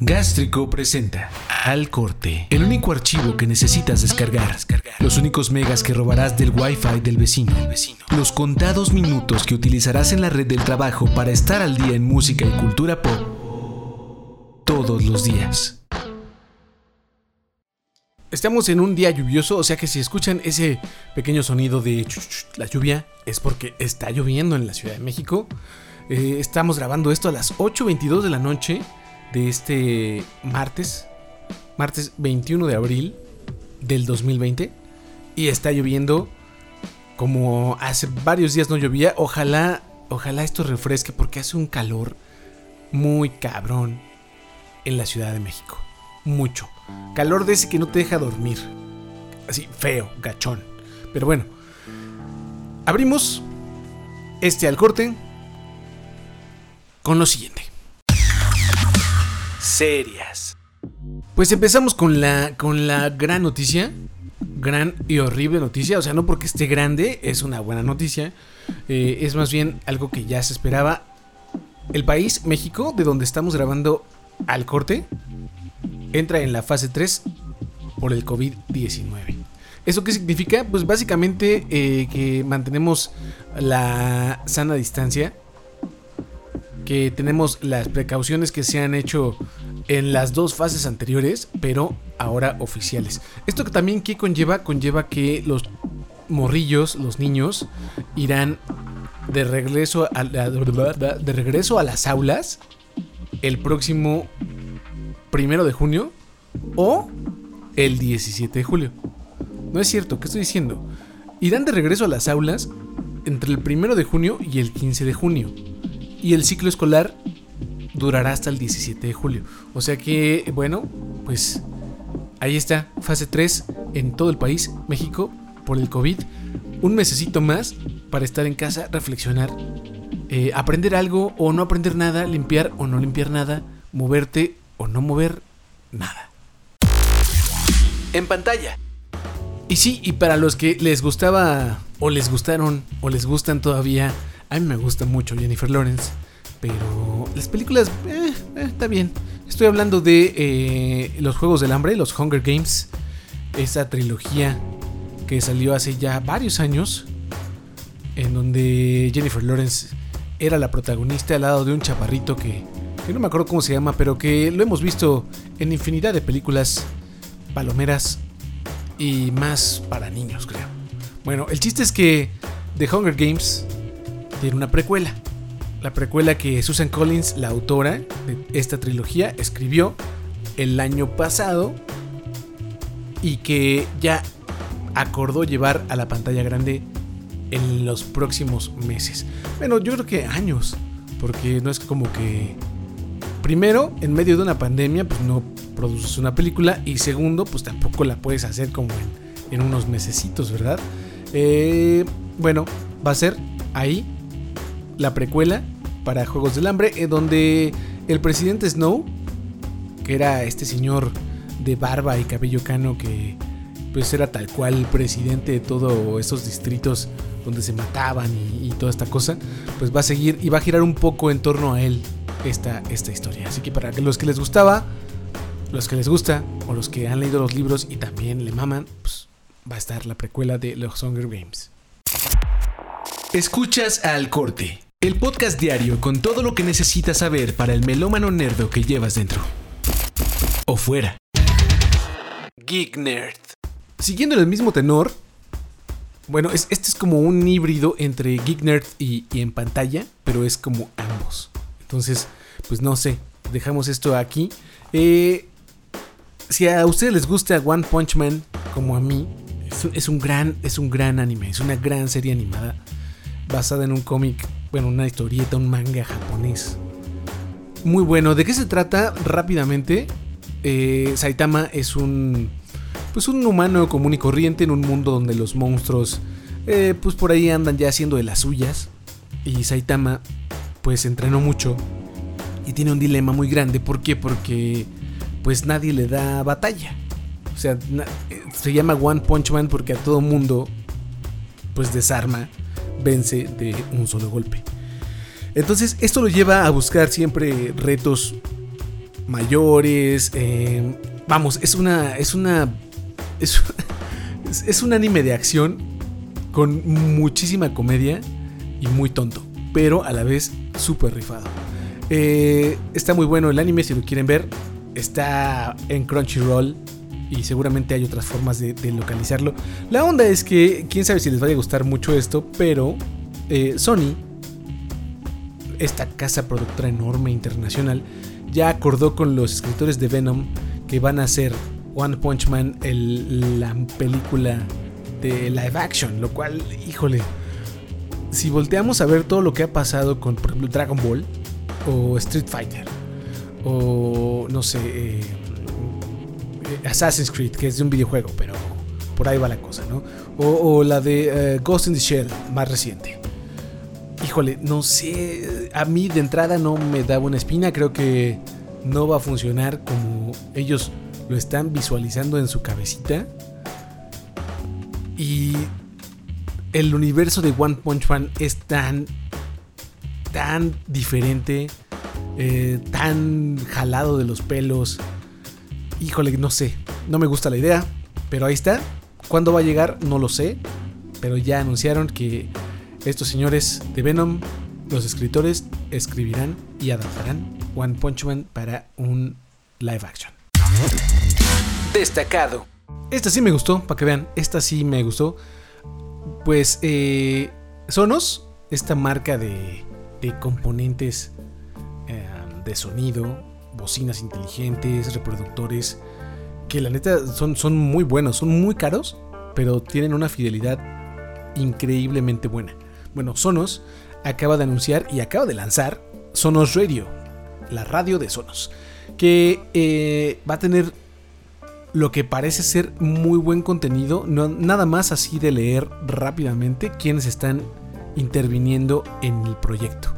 Gástrico presenta Al Corte, el único archivo que necesitas descargar, los únicos megas que robarás del Wi-Fi del vecino, los contados minutos que utilizarás en la red del trabajo para estar al día en música y cultura pop todos los días. Estamos en un día lluvioso, o sea que si escuchan ese pequeño sonido de la lluvia es porque está lloviendo en la Ciudad de México. Eh, estamos grabando esto a las 8.22 de la noche de este martes, martes 21 de abril del 2020. Y está lloviendo como hace varios días no llovía. Ojalá, ojalá esto refresque porque hace un calor muy cabrón en la Ciudad de México. Mucho. Calor de ese que no te deja dormir. Así, feo, gachón. Pero bueno. Abrimos este al corte con lo siguiente serias. Pues empezamos con la, con la gran noticia. Gran y horrible noticia. O sea, no porque esté grande, es una buena noticia. Eh, es más bien algo que ya se esperaba. El país, México, de donde estamos grabando al corte, entra en la fase 3 por el COVID-19. ¿Eso qué significa? Pues básicamente eh, que mantenemos la sana distancia que tenemos las precauciones que se han hecho en las dos fases anteriores, pero ahora oficiales. Esto que también que conlleva conlleva que los morrillos, los niños irán de regreso a de regreso a las aulas el próximo primero de junio o el 17 de julio. No es cierto, ¿qué estoy diciendo? Irán de regreso a las aulas entre el primero de junio y el 15 de junio y el ciclo escolar durará hasta el 17 de julio. O sea que, bueno, pues ahí está, fase 3 en todo el país, México, por el COVID. Un mesecito más para estar en casa, reflexionar, eh, aprender algo o no aprender nada, limpiar o no limpiar nada, moverte o no mover nada. En pantalla. Y sí, y para los que les gustaba o les gustaron o les gustan todavía a mí me gusta mucho Jennifer Lawrence, pero las películas, eh, eh, está bien. Estoy hablando de eh, los Juegos del Hambre, los Hunger Games, esa trilogía que salió hace ya varios años, en donde Jennifer Lawrence era la protagonista al lado de un chaparrito que, que no me acuerdo cómo se llama, pero que lo hemos visto en infinidad de películas palomeras y más para niños, creo. Bueno, el chiste es que The Hunger Games tiene una precuela. La precuela que Susan Collins, la autora de esta trilogía, escribió el año pasado y que ya acordó llevar a la pantalla grande en los próximos meses. Bueno, yo creo que años, porque no es como que... Primero, en medio de una pandemia, pues no produces una película y segundo, pues tampoco la puedes hacer como en, unos mesecitos, ¿verdad? Eh, bueno, va a ser ahí la precuela para Juegos del Hambre, en donde el presidente Snow, que era este señor de barba y cabello cano que pues era tal cual presidente de todos esos distritos donde se mataban y, toda esta cosa, pues va a seguir y va a girar un poco en torno a él esta, esta historia. Así que para los que les gustaba, los que les gusta o los que han leído los libros y también le maman, pues va a estar la precuela de los Hunger Games. Escuchas al corte el podcast diario con todo lo que necesitas saber para el melómano nerdo que llevas dentro. O fuera. Geek Nerd. Siguiendo el mismo tenor. Bueno, este es como un híbrido entre Geek Nerd y, en pantalla, pero es como ambos. Entonces, pues no sé, dejamos esto aquí. Eh, si a ustedes les gusta One Punch Man, como a mí, es un gran, es un gran anime, es una gran serie animada basada en un cómic bueno, una historieta, un manga japonés. Muy bueno. ¿De qué se trata? Rápidamente. Eh, Saitama es un. Pues un humano común y corriente en un mundo donde los monstruos. Eh, pues por ahí andan ya haciendo de las suyas. Y Saitama. Pues entrenó mucho. Y tiene un dilema muy grande. ¿Por qué? Porque. Pues nadie le da batalla. O sea, se llama One Punch Man porque a todo mundo. Pues desarma vence de un solo golpe. Entonces esto lo lleva a buscar siempre retos mayores. eh, vamos, es una. Es una. Es un anime de acción con muchísima comedia y muy tonto, pero a la vez súper rifado. Eh, está muy bueno el anime si lo quieren ver. Está en Crunchyroll y seguramente hay otras formas de, localizarlo. La onda es que quién sabe si les vaya a gustar mucho esto, pero eh, Sony, esta casa productora enorme internacional, ya acordó con los escritores de Venom que van a hacer One Punch Man el- la película de live action, lo cual, híjole, si volteamos a ver todo lo que ha pasado con, por ejemplo, Dragon Ball o Street Fighter o no sé, eh, Assassin's Creed, que es de un videojuego, pero por ahí va la cosa, ¿no? O, la de eh, Ghost in the Shell, más reciente. Híjole, no sé, a mí de entrada no me da buena espina, creo que no va a funcionar como ellos lo están visualizando en su cabecita. Y el universo de One Punch Man es tan, tan diferente, eh, tan jalado de los pelos. Híjole, no sé, no me gusta la idea, pero ahí está. ¿Cuándo va a llegar? No lo sé, pero ya anunciaron que estos señores de Venom, los escritores, escribirán y adaptarán One Punch Man para un live action. Destacado. Esta sí me gustó, para que vean, esta sí me gustó. Pues eh, Sonos, esta marca de, de componentes eh, de sonido, bocinas inteligentes, reproductores, que la neta son, son muy buenos, son muy caros, pero tienen una fidelidad increíblemente buena. Bueno, Sonos acaba de anunciar y acaba de lanzar Sonos Radio, la radio de Sonos, que eh, va a tener lo que parece ser muy buen contenido, no, nada más así de leer rápidamente quienes están interviniendo en el proyecto.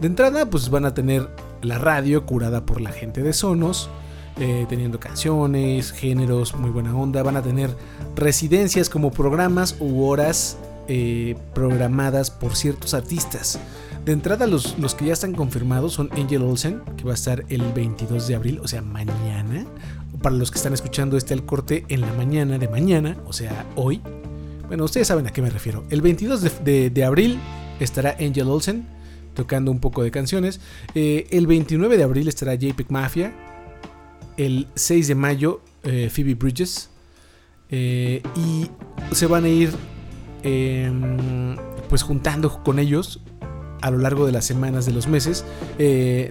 De entrada, pues van a tener la radio curada por la gente de Sonos, eh, teniendo canciones, géneros, muy buena onda. Van a tener residencias como programas u horas eh, programadas por ciertos artistas. De entrada, los, los que ya están confirmados son Angel Olsen, que va a estar el 22 de abril, o sea, mañana. Para los que están escuchando este el corte en la mañana de mañana, o sea, hoy. Bueno, ustedes saben a qué me refiero. El 22 de, de- de abril estará Angel Olsen tocando un poco de canciones. Eh, el 29 de abril estará JPEG Mafia. El 6 de mayo, eh, Phoebe Bridges. Eh, y se van a ir em, pues juntando con ellos a lo largo de las semanas de los meses.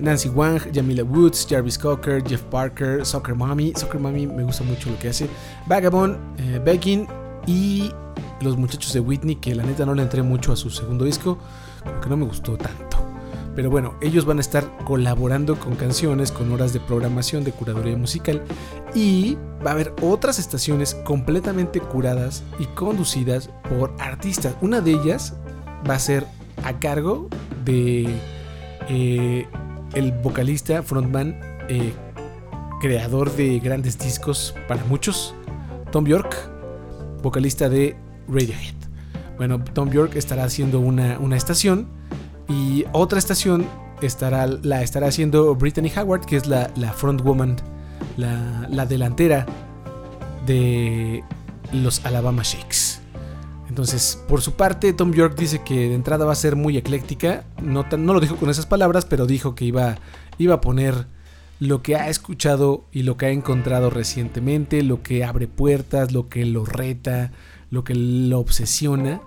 Nancy Wang, Jamila Woods, Jarvis Cocker, Jeff Parker, Soccer Mommy. Soccer Mommy me gusta mucho lo que hace. Vagabond, eh, y los muchachos de Whitney, que la neta no le entré mucho a su segundo disco, como que no me gustó tanto. Pero bueno, ellos van a estar colaborando con canciones, con horas de programación, de curaduría musical. Y va a haber otras estaciones completamente curadas y conducidas por artistas. Una de ellas va a ser a cargo de eh, el vocalista, frontman, eh, creador de grandes discos para muchos, Tom York, vocalista de Radiohead. Bueno, Tom York estará haciendo una, una estación y otra estación estará, la estará haciendo Brittany Howard, que es la, la frontwoman, la, la delantera de los Alabama Shakes. Entonces, por su parte, Tom York dice que de entrada va a ser muy ecléctica. No, no lo dijo con esas palabras, pero dijo que iba, iba a poner lo que ha escuchado y lo que ha encontrado recientemente, lo que abre puertas, lo que lo reta, lo que lo obsesiona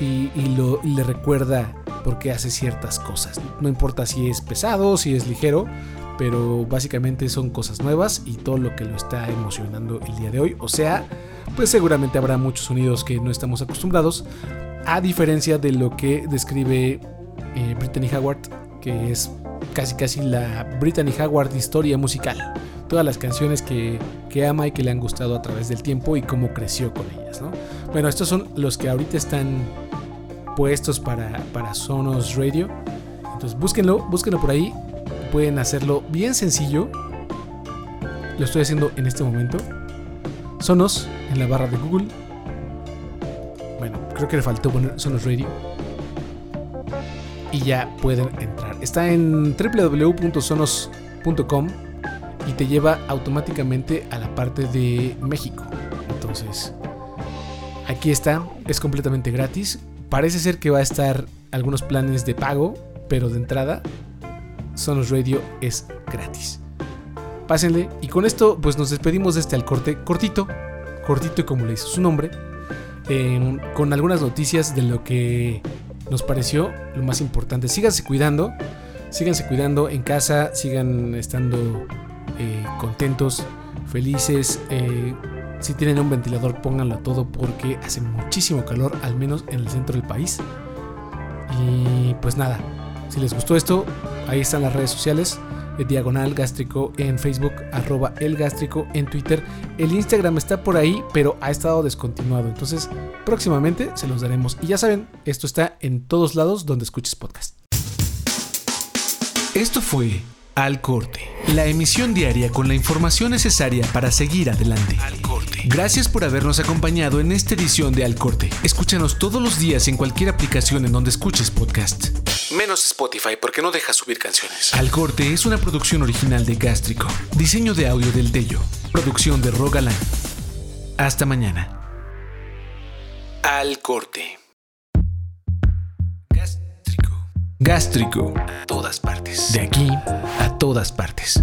y, y lo, y le recuerda por qué hace ciertas cosas. No importa si es pesado, si es ligero, pero básicamente son cosas nuevas y todo lo que lo está emocionando el día de hoy. O sea, pues seguramente habrá muchos sonidos que no estamos acostumbrados, a diferencia de lo que describe eh, Brittany Howard, que es casi casi la Brittany Howard historia musical. Todas las canciones que, que ama y que le han gustado a través del tiempo y cómo creció con ellas. ¿no? Bueno, estos son los que ahorita están puestos para, para Sonos Radio. Entonces búsquenlo, búsquenlo por ahí. Pueden hacerlo bien sencillo. Lo estoy haciendo en este momento. Sonos en la barra de Google. Bueno, creo que le faltó poner Sonos Radio. Y ya pueden entrar. Está en www.sonos.com y te lleva automáticamente a la parte de México. Entonces, aquí está, es completamente gratis. Parece ser que va a estar algunos planes de pago, pero de entrada, Sonos Radio es gratis. Pásenle y con esto pues nos despedimos de este al corte cortito, cortito y como le hizo su nombre, em, con algunas noticias de lo que nos pareció lo más importante. Síganse cuidando, síganse cuidando en casa, sigan estando eh, contentos, felices. Eh, si tienen un ventilador, pónganlo a todo porque hace muchísimo calor, al menos en el centro del país. Y pues nada, si les gustó esto, ahí están las redes sociales. Diagonal Gástrico en Facebook, arroba el gástrico en Twitter. El Instagram está por ahí, pero ha estado descontinuado. Entonces, próximamente se los daremos. Y ya saben, esto está en todos lados donde escuches podcast. Esto fue Al Corte, la emisión diaria con la información necesaria para seguir adelante. Al Corte. Gracias por habernos acompañado en esta edición de Al Corte. Escúchanos todos los días en cualquier aplicación en donde escuches podcast. Menos Spotify porque no deja subir canciones. Al Corte es una producción original de Gástrico. Diseño de audio del Tello. Producción de Rogaland. Hasta mañana. Al Corte. Gástrico. A todas partes. De aquí a todas partes.